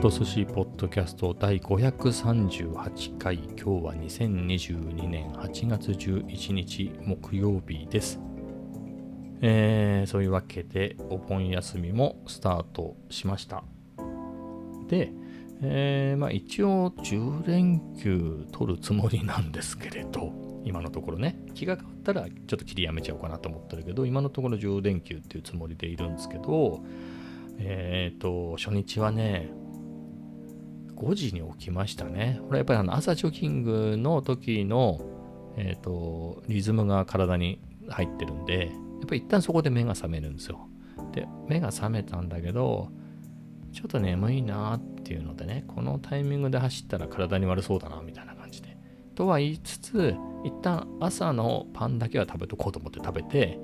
ット寿司ポッドキャスト第538回今日は2022年8月11日木曜日です、えーそういうわけでお盆休みもスタートしました。で、えーまあ、一応10連休取るつもりなんですけれど今のところね。気が変わったらちょっと切りやめちゃおうかなと思ってるけど今のところ10連休っていうつもりでいるんですけどえっ、と初日はね5時に起きましたね。これやっぱりあの朝ジョギングの時の、えー、とリズムが体に入ってるんで、やっぱり一旦そこで目が覚めるんですよ。で、目が覚めたんだけど、ちょっと眠いなっていうのでね、このタイミングで走ったら体に悪そうだなみたいな感じで。とは言いつつ、一旦朝のパンだけは食べとこうと思って食べて、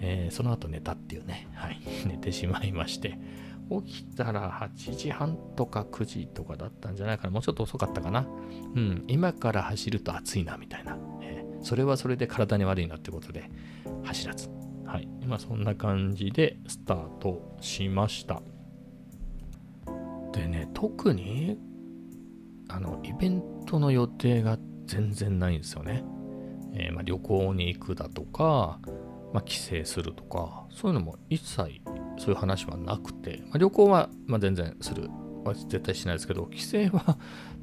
えーその後寝たっていうね、はい、寝てしまいまして、起きたら8時半とか9時とかだったんじゃないかな。もうちょっと遅かったかな。うん、今から走ると暑いなみたいな。えーそれはそれで体に悪いなってことで走らず。はい。今そんな感じでスタートしました。でね、特にあのイベントの予定が全然ないんですよね。えーまあ、旅行に行くだとか、まあ、帰省するとか、そういうのも一切そういう話はなくて、まあ、旅行はまあ全然する。は絶対しないですけど、帰省は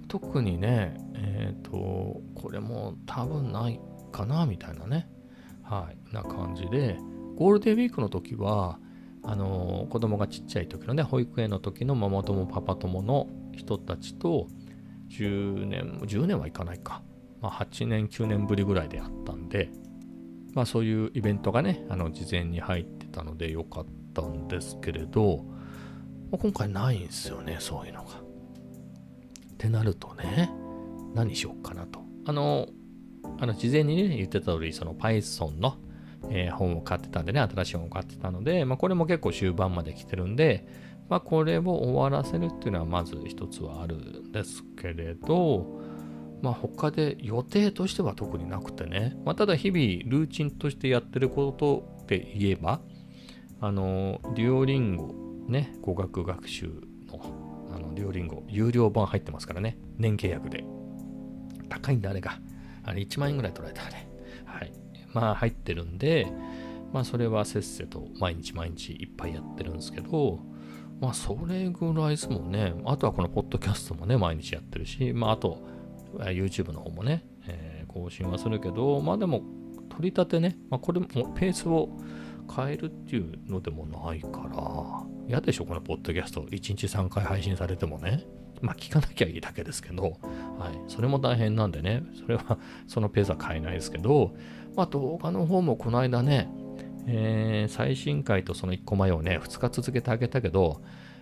特にね、えっ、と、これも多分ないかな、みたいなね。はい。な感じで、ゴールデンウィークの時は、あの子供がちっちゃい時のね、保育園の時のママ友、パパ友の人たちと、10年、10年はいかないか。まあ、8年、9年ぶりぐらいであったんで、まあそういうイベントがね、あの事前に入ってたのでよかったんですけれど、まあ今回ないんですよね、そういうのが。ってなるとね、何しよっかなと。あの、あの事前にね、言ってた通り、その Python の、えー本を買ってたんでね、新しい本を買ってたので、まあこれも結構終盤まで来てるんで、まあこれを終わらせるっていうのはまず一つはあるんですけれど、まあ他で予定としては特になくてね、まあただ日々ルーチンとしてやってることで言えば、あの、デュオリンゴね、語学学習の、あの、デュオリンゴ、有料版入ってますからね、年契約で。高いんだ、あれが。あれ1万円ぐらい取られたね。はい。まあ入ってるんで、まあそれはせっせと毎日毎日いっぱいやってるんですけど、まあそれぐらいですもんね。あとはこのポッドキャストもね、毎日やってるし、まああと、YouTube の方もね、えー更新はするけど、まあでも、取り立てね、まあこれもペースを変えるっていうのでもないから、嫌でしょ、このポッドキャスト。1日3回配信されてもね。まあ聞かなきゃいいだけですけど、はい。それも大変なんでね、それは、そのペースは変えないですけど、まあ動画の方もこの間ね、えー最新回とその1個前をね、2日続けてあげたけど、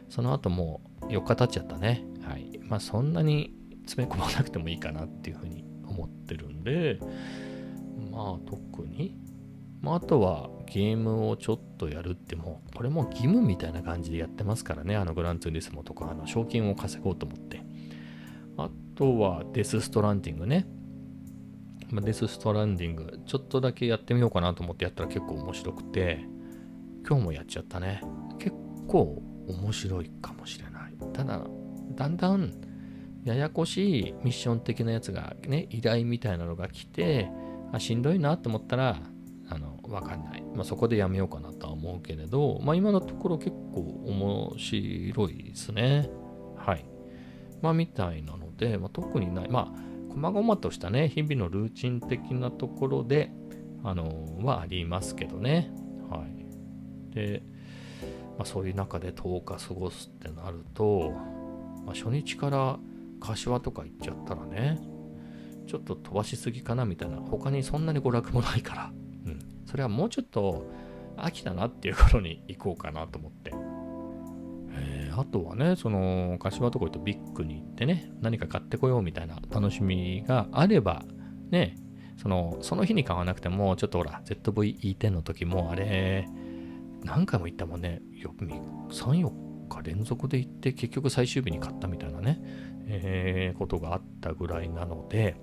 その後もう4日経っちゃったね。はい。まあそんなに詰め込まなくてもいいかなっていうふうに思ってるんで、まあ特に、まああとはゲームをちょっとやるってもう、これも義務みたいな感じでやってますからね、あのグランツーリスモとか、あの賞金を稼ごうと思って。あとはデスストランディングね。まあ、デスストランディング、ちょっとだけやってみようかなと思ってやったら結構面白くて、今日もやっちゃったね。結構面白いかもしれない。ただ、だんだんややこしいミッション的なやつがね、依頼みたいなのが来て、あしんどいなと思ったら、あの、わかんない。まあ、そこでやめようかなとは思うけれど、まあ、今のところ結構面白いですね。はい。まあ、みたいなので、まあ、特にない。まあ、細々としたね、日々のルーチン的なところで、あのはありますけどね。はい。で、まあ、そういう中で10日過ごすってなると、まあ、初日から柏とか行っちゃったらね、ちょっと飛ばしすぎかなみたいな、他にそんなに娯楽もないから、それはもうちょっと飽きたなっていう頃に行こうかなと思って。えーあとはね、その、柏とか行ってビッグに行ってね、何か買ってこようみたいな楽しみがあれば、ね、その、その日に買わなくても、ちょっとほら、ZVE10 の時も、あれ、何回も行ったもんね、よく3、4日連続で行って、結局最終日に買ったみたいなね、えーことがあったぐらいなので、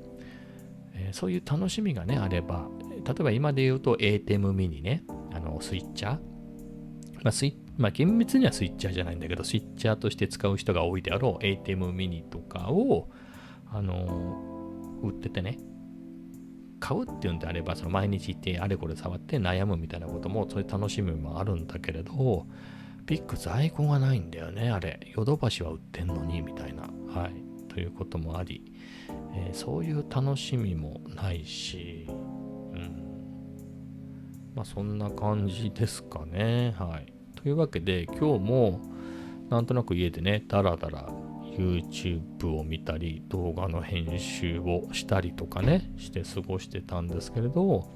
えーそういう楽しみがね、あれば、例えば今で言うと ATEM ミニね、あの、スイッチャー、まあ、スイまあ厳密にはスイッチャーじゃないんだけど、スイッチャーとして使う人が多いであろう ATEM ミニとかを、あの、売っててね、買うっていうんであれば、その毎日行ってあれこれ触って悩むみたいなことも、そういう楽しみもあるんだけれど、ビッグ在庫がないんだよね、あれ。ヨドバシは売ってんのに、みたいな。はい。ということもあり、えー、そういう楽しみもないし、まあそんな感じですかね。はい。というわけで、今日もなんとなく家でね、だらだら YouTube を見たり、動画の編集をしたりとかね、して過ごしてたんですけれど、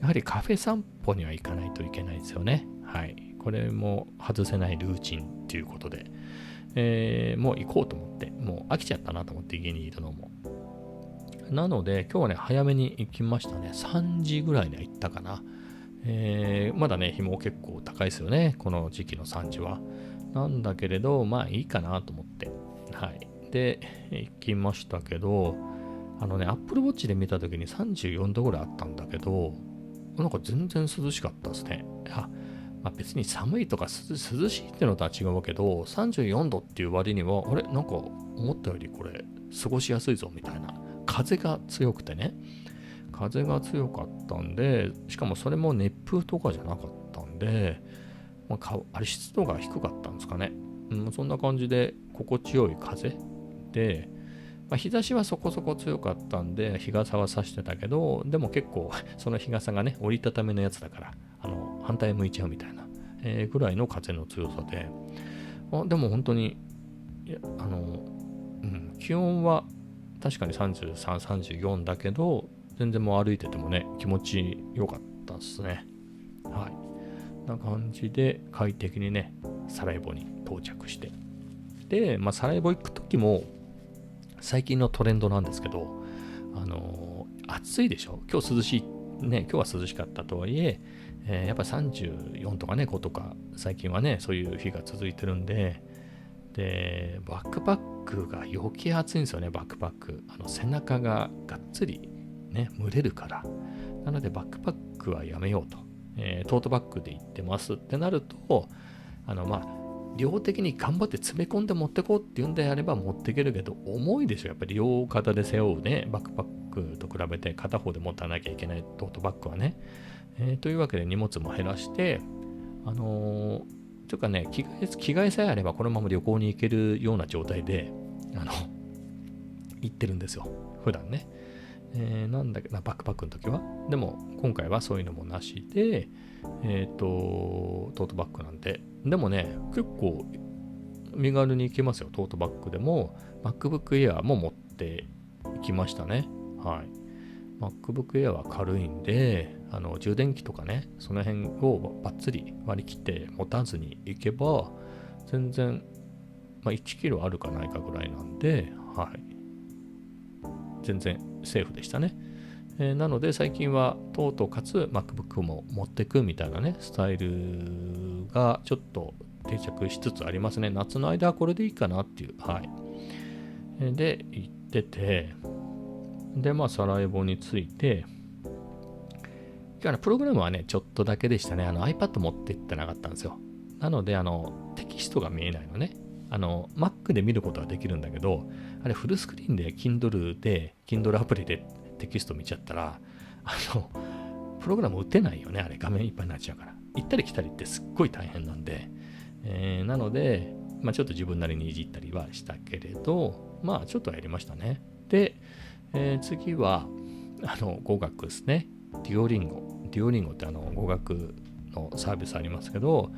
やはりカフェ散歩には行かないといけないですよね。はい。これも外せないルーチンっていうことで、えー、もう行こうと思って、もう飽きちゃったなと思って家にいるのも。なので、今日はね、早めに行きましたね。3時ぐらいには行ったかな。えー、まだね、日も結構高いですよね。この時期の3時は。なんだけれど、まあいいかなと思って。はい。で、行きましたけど、あのね、Apple Watch で見た時に34度ぐらいあったんだけど、なんか全然涼しかったですね。あ、まあ、別に寒いとか涼しいっていうのとは違うけど、34度っていう割には、あれ？なんか思ったよりこれ過ごしやすいぞみたいな。風が強くてね。風が強かったんで、しかもそれも熱風とかじゃなかったんで、まあ、あれ湿度が低かったんですかね。うん、そんな感じで心地よい風で、まあ、日差しはそこそこ強かったんで、日傘は差してたけど、でも結構 その日傘がね、折りたたみのやつだから、あの、反対向いちゃうみたいな、えー、ぐらいの風の強さで、あでも本当に、あの、うん、気温は確かに33、34だけど、全然もう歩いててもね、気持ちよかったですね。はい。な感じで快適にね、サラエボに到着して。で、まあ、サラエボ行く時も、最近のトレンドなんですけど、あのー、暑いでしょ？今日涼しい、ね、今日は涼しかったとはいえ、えー、やっぱ34とかね、5とか、最近はね、そういう日が続いてるんで、で、バックパックが余計暑いんですよね、バックパック。あの背中ががっつりね、蒸れるから。なので、バックパックはやめようと。えー、トートバッグで行ってますってなると、あの、まあ、量的に頑張って詰め込んで持ってこうっていうんであれば持っていけるけど、重いでしょ。やっぱり両肩で背負うね、バックパックと比べて片方で持たなきゃいけないトートバッグはね。えー、というわけで荷物も減らして、あのー、というかね着替え、着替えさえあればこのまま旅行に行けるような状態で、あの、行ってるんですよ。普段ね。えー、なんだっけど、バックパックの時は？でも、今回はそういうのもなしで、えっ、ー、と、トートバッグなんで。でもね、結構、身軽に行けますよ、トートバッグでも。MacBook Air も持っていきましたね。はい。MacBook Air は軽いんで、あの充電器とかね、その辺をバッツリ割り切って持たずに行けば、全然、まあ、1キロあるかないかぐらいなんで、はい。全然セーフでしたね。えー、なので最近はとうとうかつ MacBook も持ってくみたいなね、スタイルがちょっと定着しつつありますね。夏の間はこれでいいかなっていう。はい。で、行ってて、で、まあ、サラエボについて、プログラムはね、ちょっとだけでしたね。あの iPad 持って行ってなかったんですよ。なので、あの、テキストが見えないのね。あの、Mac で見ることはできるんだけど、あれフルスクリーンで Kindle で、Kindle アプリでテキスト見ちゃったら、あの、プログラム打てないよね。あれ画面いっぱいになっちゃうから。行ったり来たりってすっごい大変なんで。えー、なので、まあちょっと自分なりにいじったりはしたけれど、まあちょっとやりましたね。で、えー、次は、あの、語学ですね。デュオリンゴ。デュオリンゴってあの、語学のサービスありますけど、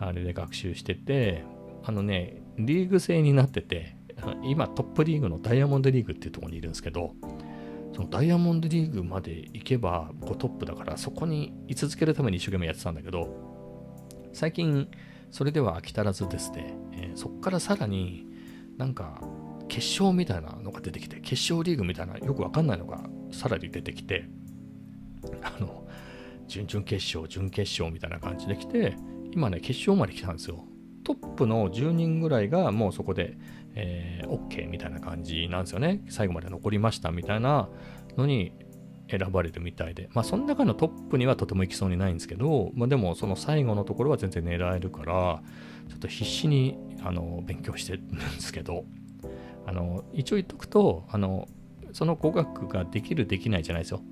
あれで学習してて、あのね、リーグ制になってて、今トップリーグのダイヤモンドリーグっていうところにいるんですけど、そのダイヤモンドリーグまで行けばこうトップだからそこに居続けるために一生懸命やってたんだけど最近それでは飽き足らずですね、えー、そこからさらになんか決勝みたいなのが出てきて決勝リーグみたいなよくわかんないのがさらに出てきてあの準々決勝準決勝みたいな感じで来て今ね決勝まで来たんですよ。トップの10人ぐらいがもうそこで、えー、OK みたいな感じなんですよね。最後まで残りましたみたいなのに、選ばれるみたいで、まあ、その中のトップにはとてもいきそうにないんですけど、まあ、でもその最後のところは全然狙えるからちょっと必死にあの勉強してるんですけど。あの一応言っとくとあのその語学ができるできないじゃないですよ。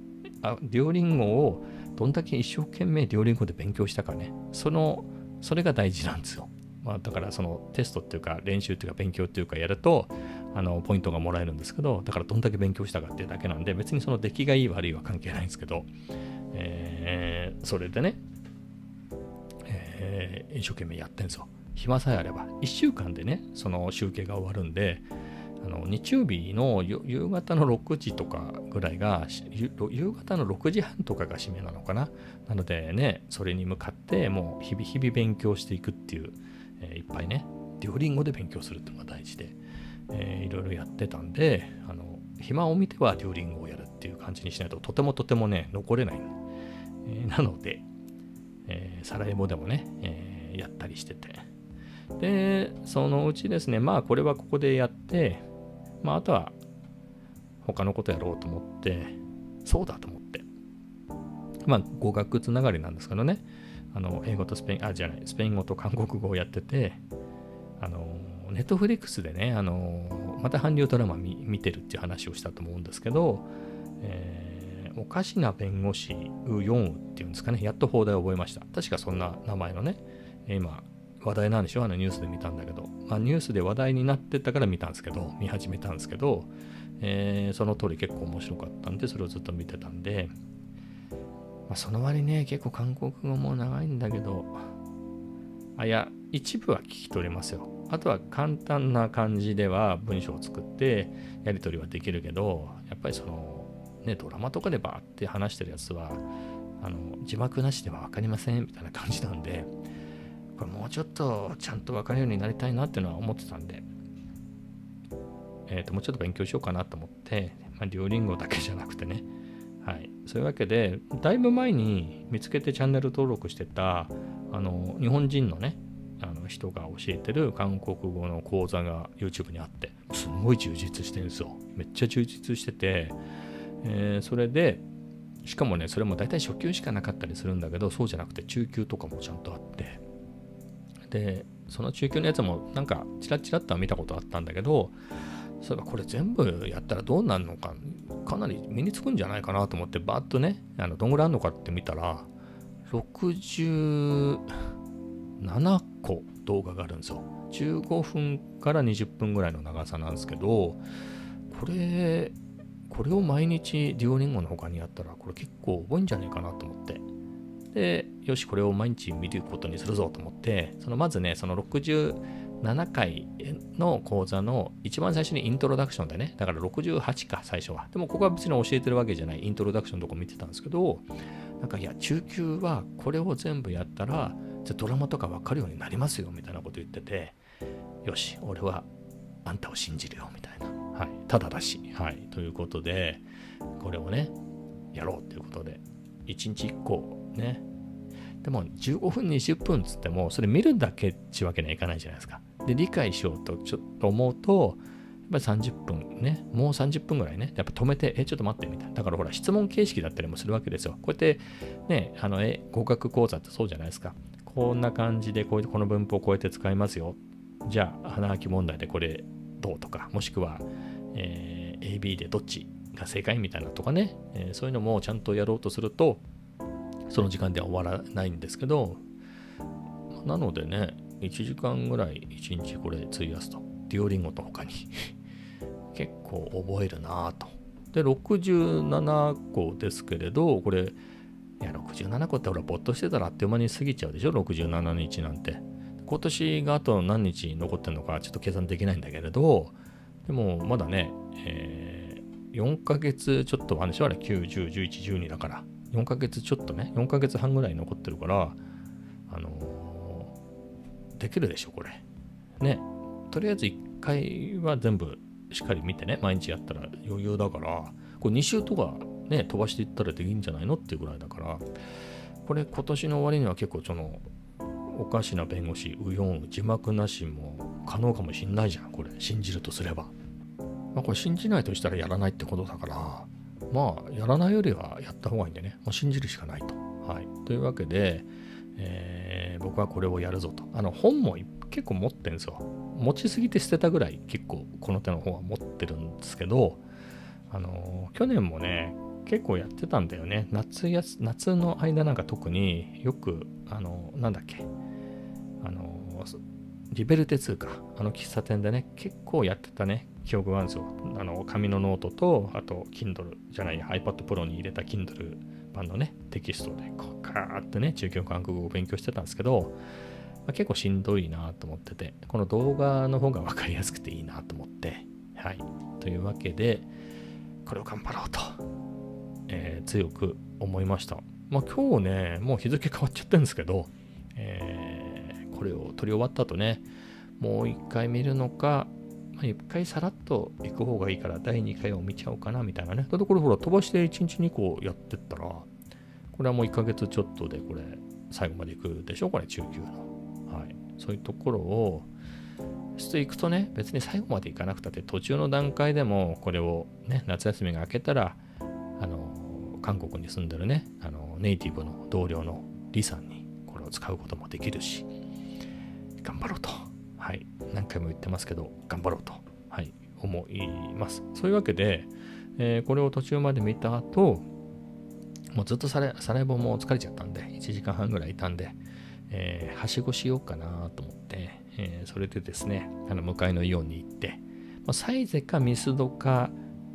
あデュオリンゴをどんだけ一生懸命デュオリンゴで勉強したかね。そのそれが大事なんですよ。まあ、だからそのテストっていうか練習っていうか勉強っていうかやるとあのポイントがもらえるんですけどだからどんだけ勉強したかっていうだけなんで別にその出来がいい悪いは関係ないんですけど、えー、それでね、えー、一生懸命やってんですよ。暇さえあれば。1週間でねその集計が終わるんであの日曜日の夕方の6時とかぐらいが夕方の6時半とかが締めなのかな。なのでねそれに向かってもう日々日々勉強していくっていうえー、いっぱいね、デュオリンゴで勉強するっていうのが大事で、えー、いろいろやってたんで、あの、暇を見てはデュオリンゴをやるっていう感じにしないととてもとてもね、残れない。えー、なので、えー、サラエボでもね、えー、やったりしてて。で、そのうちですね、まあこれはここでやって、まああとは他のことやろうと思って、そうだと思って。まあ語学つながりなんですけどね、あの英語とスペイン、あ、じゃない、スペイン語と韓国語をやってて、あの、ネットフリックスでね、あの、また韓流ドラマ見てるっていう話をしたと思うんですけど、えー、おかしな弁護士ウ・ヨンウっていうんですかね、やっと放題を覚えました。確かそんな名前のね、今、話題なんでしょ？あのニュースで見たんだけど、まあ、ニュースで話題になってたから見たんですけど、見始めたんですけど、えー、その通り結構面白かったんで、それをずっと見てたんで、まあ、その割ね、結構韓国語も長いんだけど、あ、いや、一部は聞き取れますよ。あとは簡単な感じでは文章を作ってやり取りはできるけど、やっぱりその、ね、ドラマとかでバーって話してるやつは、あの字幕なしでは分かりませんみたいな感じなんで、これもうちょっとちゃんと分かるようになりたいなっていうのは思ってたんで、えっ、ー、と、もうちょっと勉強しようかなと思って、まあ、リオリンゴだけじゃなくてね、はい、そういうわけで、だいぶ前に見つけてチャンネル登録してた、あの、日本人のね、あの人が教えてる韓国語の講座が YouTube にあって、すごい充実してるんですよ。めっちゃ充実してて、えー、それで、しかもね、それも大体初級しかなかったりするんだけど、そうじゃなくて中級とかもちゃんとあって、で、その中級のやつもなんかチラチラっとは見たことあったんだけど、そういえばこれ全部やったらどうなるのか、かなり身につくんじゃないかなと思って、バーッとね、あのどんぐらいあるのかって見たら、67個動画があるんですよ。15分から20分ぐらいの長さなんですけど、これ、これを毎日デュオリンゴの他にやったら、これ結構覚えんじゃないかなと思って。で、よし、これを毎日見ることにするぞと思って、そのまずね、その60、7回の講座の一番最初にイントロダクションでね、だから68か、最初は。でもここは別に教えてるわけじゃない、イントロダクションのとこ見てたんですけど、なんかいや、中級はこれを全部やったら、じゃドラマとかわかるようになりますよ、みたいなこと言ってて、よし、俺はあんたを信じるよ、みたいな。はい。ただだし、はい。ということで、これをね、やろうということで、1日1個ね、でも15分、20分っつっても、それ見るだけってわけにはいかないじゃないですか。で、理解しようとちょっと思うと、やっぱり30分ね、もう30分ぐらいね、やっぱ止めて、え、ちょっと待ってみたいな。だからほら、質問形式だったりもするわけですよ。こうやってね、あの、え、合格講座ってそうじゃないですか。こんな感じでこうこの文法をこうやって使いますよ。じゃあ、花き問題でこれどうとか、もしくは、えー、AB でどっちが正解みたいなとかね、えー、そういうのもちゃんとやろうとすると、その時間では終わらないんですけど、なのでね、1時間ぐらい1日これ費やすと。デュオリンゴと他に 結構覚えるなぁと。で、67個ですけれど、これ、いや、67個ってほら、ぼっとしてたらあっという間に過ぎちゃうでしょ、67日なんて。今年があと何日残ってるのかちょっと計算できないんだけれど、でもまだね、えー、4ヶ月ちょっとあるでしょ、あれ9、10、11、12だから。4ヶ月ちょっとね、4ヶ月半ぐらい残ってるから、あのできるでしょ、これ。ね。とりあえず1回は全部しっかり見てね、毎日やったら余裕だから、これ2週とかね、飛ばしていったらできるんじゃないのっていうぐらいだから、これ今年の終わりには結構その、おかしな弁護士、ウヨン、字幕なしも可能かもしんないじゃん、これ。信じるとすれば。まあ、これ信じないとしたらやらないってことだから、まあやらないよりはやった方がいいんでねもう信じるしかないと。はい、というわけで、えー、僕はこれをやるぞと。あの本も結構持ってるんですよ。持ちすぎて捨てたぐらい結構この手の本は持ってるんですけど、あの去年もね結構やってたんだよね夏や夏の間なんか特によくあのなんだっけあのリベルテ2かあの喫茶店でね結構やってたね記憶があるんですよあの紙のノートとあと Kindle じゃない iPad Pro に入れた Kindle 版のねテキストでこうカーってね中級韓国語を勉強してたんですけど、まあ、結構しんどいなと思っててこの動画の方が分かりやすくていいなと思ってはいというわけでこれを頑張ろうと、えー、強く思いましたまあ今日ねもう日付変わっちゃってるんですけど、えー、これを撮り終わった後ねもう一回見るのかまあ、1回さらっと行く方がいいから第2回を見ちゃおうかなみたいなね。だってこれほら飛ばして1日2個やってったら、これはもう1ヶ月ちょっとでこれ最後まで行くでしょこれ中級の。はい。そういうところを、して行くとね、別に最後まで行かなくたって途中の段階でもこれをね、夏休みが明けたら、あの、韓国に住んでるね、あの、ネイティブの同僚のリさんにこれを使うこともできるし、頑張ろうと。はい。何回も言ってますけど、頑張ろうと、はい、思います。そういうわけで、えー、これを途中まで見た後、もうずっとサレサレボも疲れちゃったんで、1時間半ぐらいいたんで、えー、はしごしようかなと思って、えー、それでですね、あの向かいのイオンに行って、まあ、サイゼかミスドか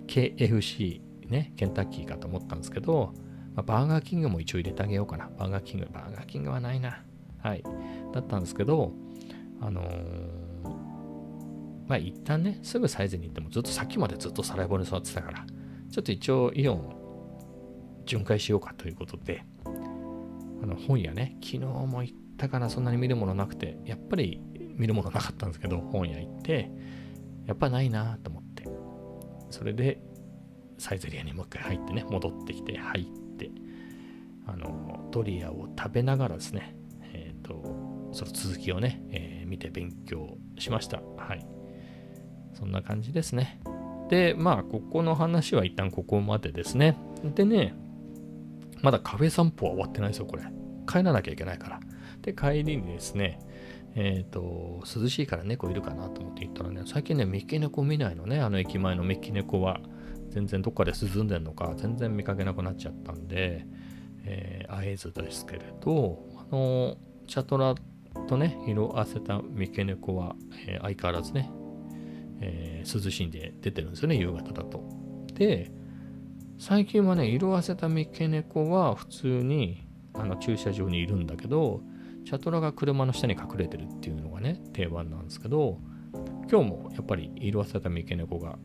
KFC、ね、ケンタッキーかと思ったんですけど、まあ、バーガーキングも一応入れてあげようかな。バーガーキング、バーガーキングはないな。はい。だったんですけど、あのーまあ一旦ね、すぐサイズに行ってもずっとさっきまでずっとサライボに座ってたから、ちょっと一応イオン巡回しようかということで、あの本屋ね、昨日も行ったかな、そんなに見るものなくて、やっぱり見るものなかったんですけど、本屋行って、やっぱないなと思って、それでサイゼリアにもう一回入ってね、戻ってきて入って、あの、ドリアを食べながらですね、えっ、ー、と、その続きをね、えー、見て勉強しました。はい。そんな感じですね。で、まあ、ここの話は一旦ここまでですね。でね、まだカフェ散歩は終わってないですよ、これ。帰らなきゃいけないから。で、帰りにですね、えっ、ー、と、涼しいから猫いるかなと思って言ったらね、最近ね、三毛猫見ないのね、あの駅前の三毛猫は。全然どっかで涼んでんのか、全然見かけなくなっちゃったんで、えー、会えずですけれど、あの、チャトラとね、色あせた三毛猫は、えー、相変わらずね、えー、涼しいんで出てるんですよね、夕方だと。で、最近はね、色あせた三毛猫は普通にあの駐車場にいるんだけど、チャトラが車の下に隠れてるっていうのがね、定番なんですけど、今日もやっぱり色あせた三毛猫が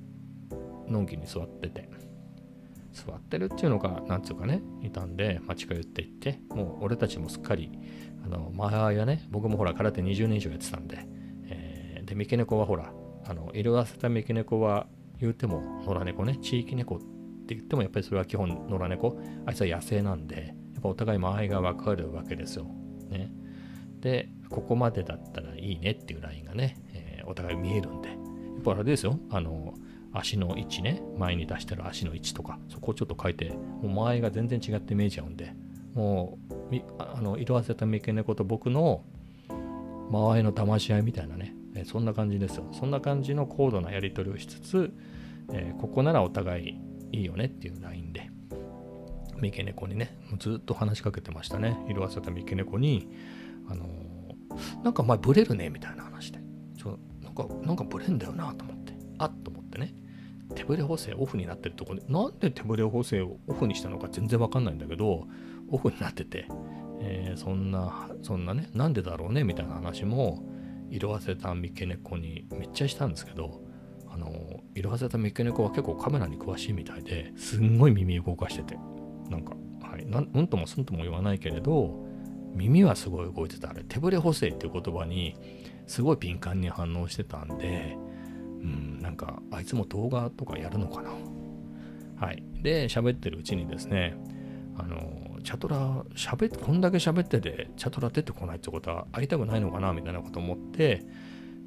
のんきに座ってて、座ってるっていうのが、なんつうかね、いたんで、まあ、近寄っていって、もう俺たちもすっかり、あの、前はね、僕もほら、空手20年以上やってたんで、えー、で、三毛猫はほら、あの色あせた三毛猫は言うても野良猫ね地域猫ってって言ってもやっぱりそれは基本野良猫あいつは野生なんでやっぱお互い間合いが分かるわけですよ、ね、でここまでだったらいいねっていうラインがね、えー、お互い見えるんで。やっぱあれですよ。あの足の位置ね。前に出してる足の位置とかそこをちょっと変えてもう間合いが全然違って見えちゃうんで。もうあの色あせた三毛猫と僕の間合いの騙し合いみたいなね。そんな感じですよ。そんな感じの高度なやり取りをしつつ、えー、ここならお互いいいよねっていうラインで、三毛猫にね、もうずっと話しかけてましたね。色あせた三毛猫に、あのー、なんか前ブレるねみたいな話で、ちょなんか、なんかブレんだよなと思って、あっと思ってね、手ブレ補正オフになってるとこで、なんで手ブレ補正をオフにしたのか全然わかんないんだけど、オフになってて、えー、そんな、そんなね、なんでだろうねみたいな話も、色あせた三毛猫にめっちゃしたんですけどあの色あせた三毛猫は結構カメラに詳しいみたいですんごい耳動かしてて。なんか、はい、なうんともすんとも言わないけれど耳はすごい動いてた。あれ手ぶれ補正っていう言葉にすごい敏感に反応してたんでうんなんかあいつも動画とかやるのかな。はい。で喋ってるうちにですねあのチャトラ喋ってこんだけ喋っててチャトラ出てこないってことは会いたくないのかなみたいなこと思って、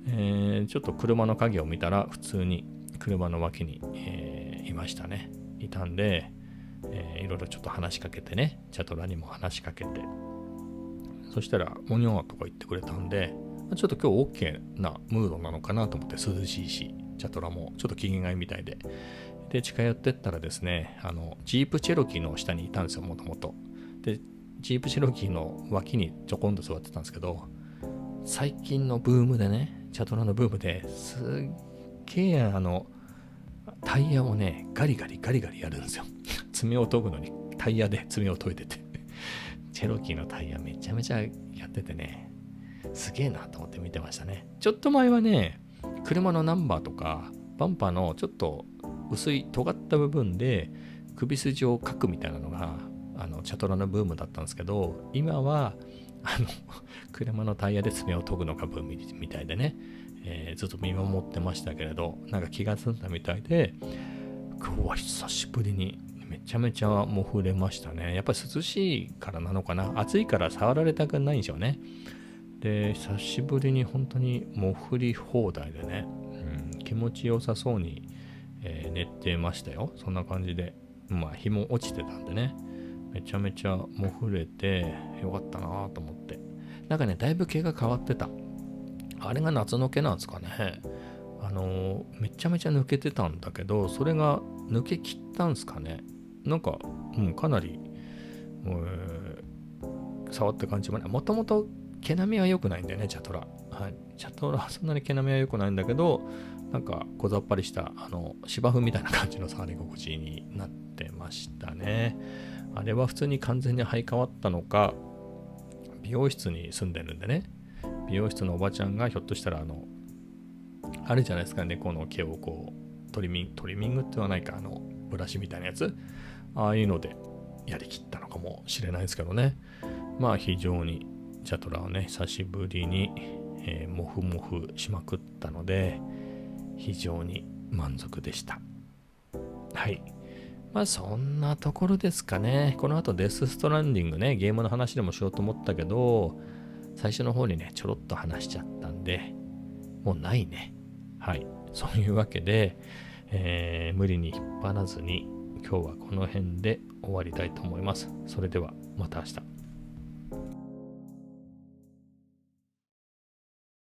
えー、ちょっと車の鍵を見たら普通に車の脇に、えー、いましたねいたんでえー、いろいろちょっと話しかけてね、チャトラにも話しかけて、そしたら、モニョーとか言ってくれたんで、ちょっと今日 OK なムードなのかなと思って涼しいし、チャトラもちょっと機嫌がいいみたいで。で、近寄ってったらですね、あの、ジープチェロキーの下にいたんですよ、もともと。で、ジープチェロキーの脇にちょこんと座ってたんですけど、最近のブームでね、チャトラのブームですっげえあの、タイヤをね、ガリガリガリガリやるんですよ。爪を研ぐのにタイヤで爪を研いでてチェロキーのタイヤめちゃめちゃやっててね、すげえなと思って見てましたね。ちょっと前はね、車のナンバーとか、バンパーのちょっと薄い尖った部分で首筋を描くみたいなのが、あの、チャトラのブームだったんですけど、今は、あの、車のタイヤで爪を研ぐのがブームみたいでね、えー、ずっと見守ってましたけれど、なんか気が済んだみたいで、今日は久しぶりにめちゃめちゃもう触れましたね。やっぱり涼しいからなのかな。暑いから触られたくないんでしょうね。で、久しぶりに本当にもう振り放題でね、うん、気持ちよさそうに、えー、寝てましたよ。そんな感じで。まあ日も落ちてたんでね。めちゃめちゃもう触れてよかったなと思って。なんかね、だいぶ毛が変わってた。あれが夏の毛なんですかね。あの、めちゃめちゃ抜けてたんだけど、それが抜けきったんですかね。なんか、うん、かなり、えー、触った感じもね、もともと毛並みは良くないんだよね、チャトラ。はい。チャトラはそんなに毛並みは良くないんだけど、なんか小ざっぱりした、あの、芝生みたいな感じの触り心地になってましたね。あれは普通に完全に生え変わったのか、美容室に住んでるんでね、美容室のおばちゃんがひょっとしたら、あの、あるじゃないですか、猫の毛をこう、トリミング、トリミングってはないか、あの、ブラシみたいなやつ。ああいうのでやりきったのかもしれないですけどね。まあ非常にチャトラをね、久しぶりに、えー、モフモフしまくったので、非常に満足でした。はい。まあそんなところですかね。この後デスストランディングね、ゲームの話でもしようと思ったけど、最初の方にね、ちょろっと話しちゃったんで、もうないね。はい。そういうわけで、えー、無理に引っ張らずに今日はこの辺で終わりたいと思います。それではまた明日。